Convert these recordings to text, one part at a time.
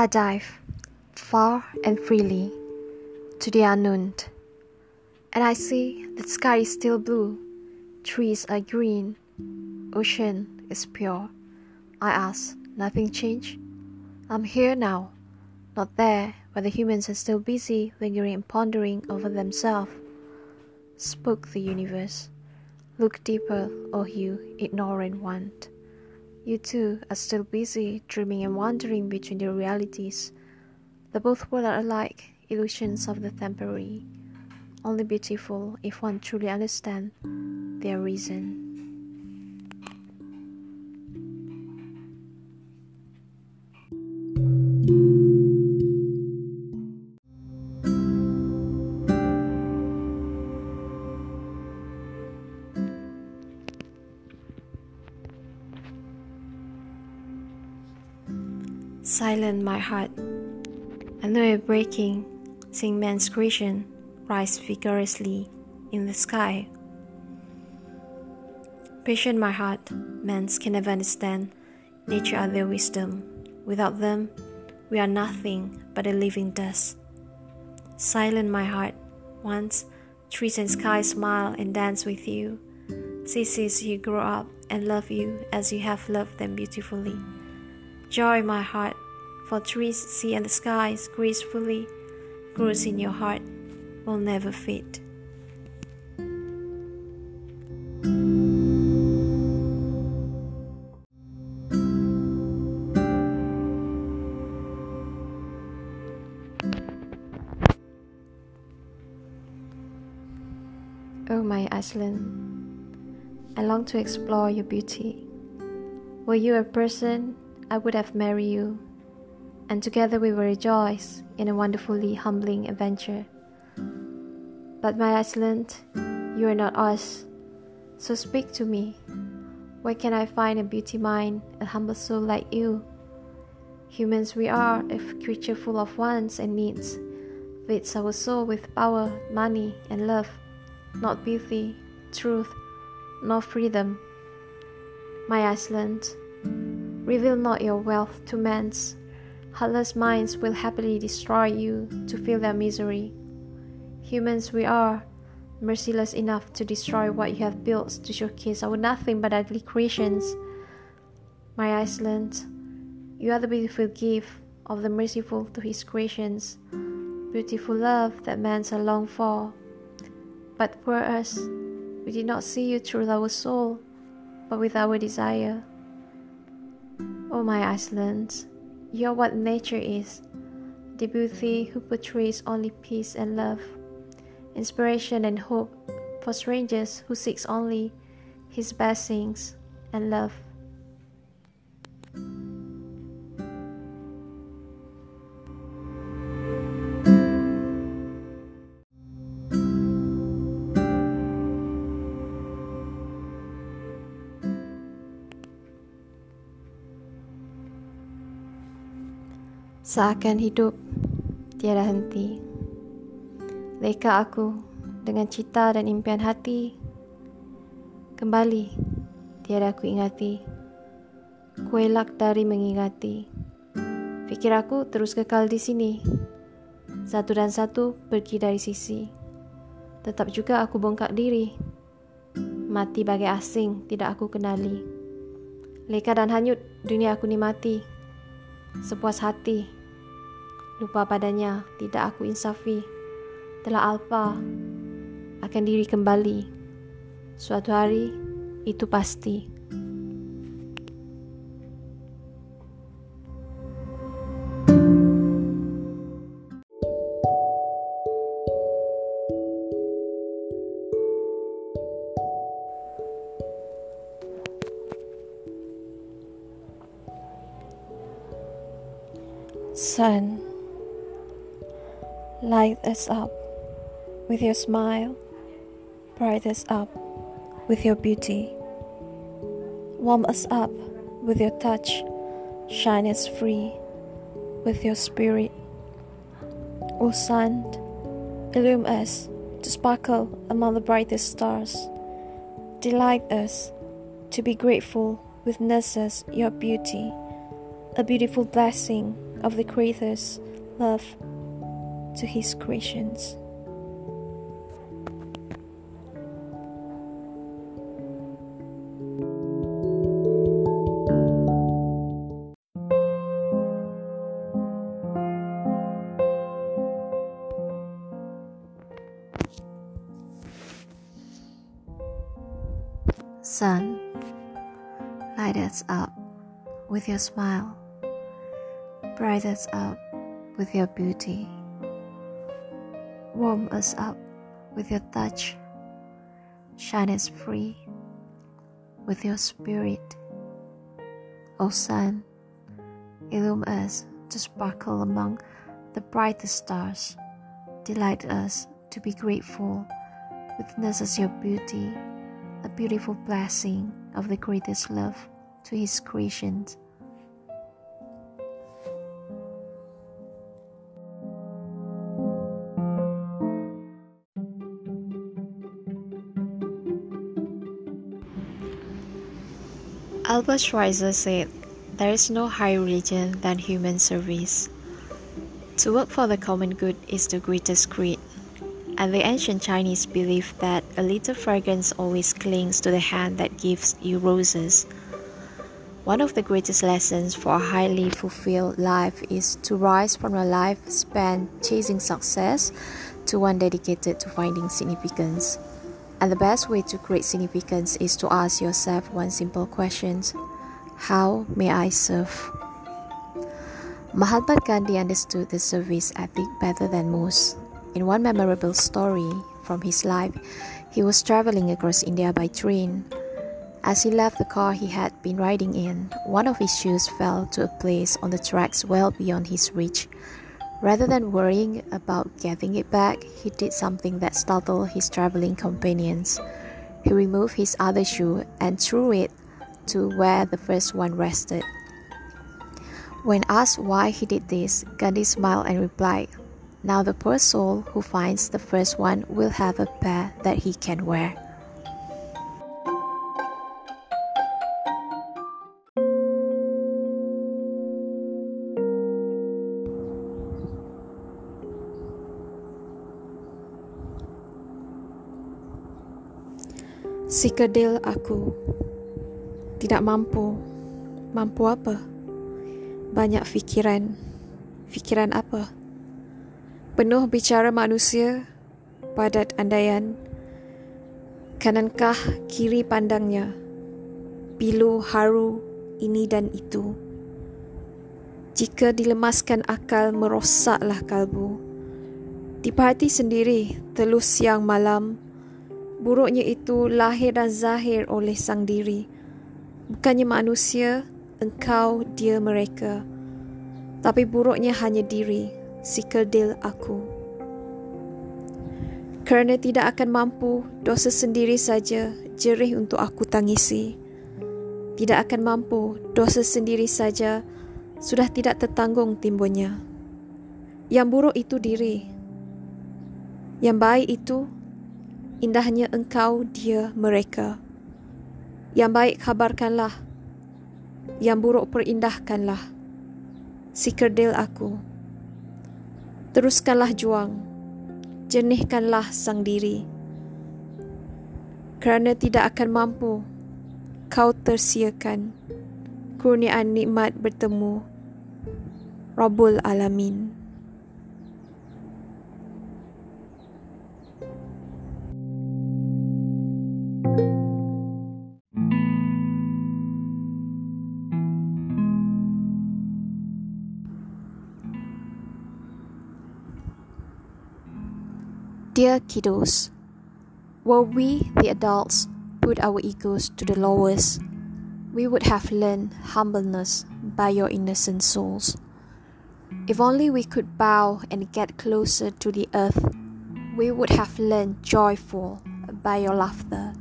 I dive far and freely to the unknown, and I see the sky is still blue, trees are green, ocean is pure. I ask, nothing changed? I'm here now, not there where the humans are still busy lingering and pondering over themselves. Spoke the universe. Look deeper, O you ignorant one. You too are still busy dreaming and wandering between the realities. The both worlds are alike, illusions of the temporary, only beautiful if one truly understands their reason. Silent my heart, though it breaking, seeing man's creation rise vigorously in the sky. Patient my heart, men's can never understand nature or their wisdom. Without them, we are nothing but a living dust. Silent my heart, once trees and sky smile and dance with you. Ceases you grow up and love you as you have loved them beautifully. Joy, my heart, for trees, sea, and the skies gracefully grows in your heart will never fade. Oh, my Iceland, I long to explore your beauty. Were you a person I would have married you, and together we will rejoice in a wonderfully humbling adventure. But my Iceland, you are not us, so speak to me. Where can I find a beauty mind, a humble soul like you? Humans we are, a creature full of wants and needs, fits our soul with power, money, and love, not beauty, truth, nor freedom. My Iceland, Reveal not your wealth to men's. Heartless minds will happily destroy you to feel their misery. Humans we are, merciless enough to destroy what you have built to showcase our nothing but ugly creations. My Iceland, you are the beautiful gift of the merciful to his creations, beautiful love that men's are long for. But for us, we did not see you through our soul, but with our desire. Oh, my Iceland, you're what nature is the beauty who portrays only peace and love, inspiration and hope for strangers who seeks only his blessings and love. Seakan hidup tiada henti. Leka aku dengan cita dan impian hati. Kembali tiada aku ingati. Kuelak dari mengingati. Fikir aku terus kekal di sini. Satu dan satu pergi dari sisi. Tetap juga aku bongkak diri. Mati bagai asing tidak aku kenali. Leka dan hanyut dunia aku nikmati. Sepuas hati lupa padanya tidak aku insafi. Telah alfa akan diri kembali. Suatu hari itu pasti. Sun Light us up with your smile, bright us up with your beauty. Warm us up with your touch, shine us free with your spirit. O sun, illume us to sparkle among the brightest stars. Delight us to be grateful with witnesses your beauty, a beautiful blessing of the Creator's love to His creations. Sun, light us up with your smile, bright us up with your beauty, warm us up with your touch, shine us free with your spirit. O sun, illumine us to sparkle among the brightest stars, delight us to be grateful, witness as your beauty a beautiful blessing of the greatest love to his creations. Albert Schweitzer said, There is no higher religion than human service. To work for the common good is the greatest creed and the ancient Chinese believed that a little fragrance always clings to the hand that gives you roses. One of the greatest lessons for a highly fulfilled life is to rise from a life spent chasing success to one dedicated to finding significance. And the best way to create significance is to ask yourself one simple question How may I serve? Mahatma Gandhi understood the service ethic better than most. In one memorable story from his life, he was traveling across India by train. As he left the car he had been riding in, one of his shoes fell to a place on the tracks well beyond his reach. Rather than worrying about getting it back, he did something that startled his traveling companions. He removed his other shoe and threw it to where the first one rested. When asked why he did this, Gandhi smiled and replied, now the poor soul who finds the first one will have a pair that he can wear. Si kedil aku tidak mampu. Mampu apa? Banyak fikiran. Fikiran apa? Penuh bicara manusia, padat andaian. Kanankah kiri pandangnya, pilu haru ini dan itu. Jika dilemaskan akal merosaklah kalbu. Di hati sendiri, telus siang malam, buruknya itu lahir dan zahir oleh sang diri. Bukannya manusia, engkau, dia, mereka. Tapi buruknya hanya diri si kedil aku. Kerana tidak akan mampu, dosa sendiri saja jerih untuk aku tangisi. Tidak akan mampu, dosa sendiri saja sudah tidak tertanggung timbulnya. Yang buruk itu diri. Yang baik itu indahnya engkau, dia, mereka. Yang baik kabarkanlah. Yang buruk perindahkanlah. Si kerdil aku. Teruskanlah juang, jernihkanlah sang diri. Kerana tidak akan mampu, kau tersiakan kurniaan nikmat bertemu Rabbul Alamin. Dear kiddos, were we, the adults, put our egos to the lowest, we would have learned humbleness by your innocent souls. If only we could bow and get closer to the earth, we would have learned joyful by your laughter.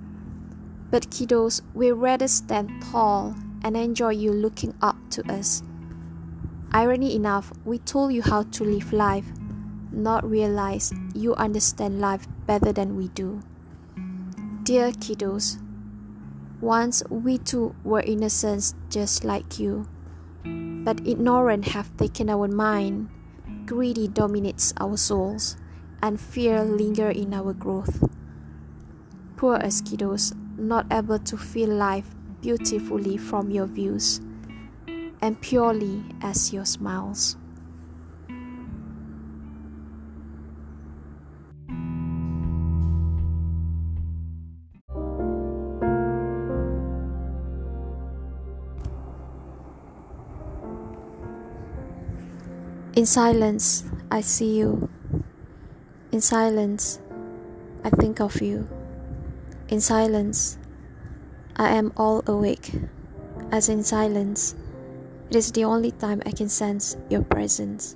But kiddos, we rather stand tall and enjoy you looking up to us. Irony enough, we told you how to live life not realize you understand life better than we do. Dear kiddos, once we too were innocents just like you. but ignorance have taken our mind, greedy dominates our souls, and fear linger in our growth. Poor as kiddos, not able to feel life beautifully from your views, and purely as your smiles. In silence, I see you. In silence, I think of you. In silence, I am all awake. As in silence, it is the only time I can sense your presence.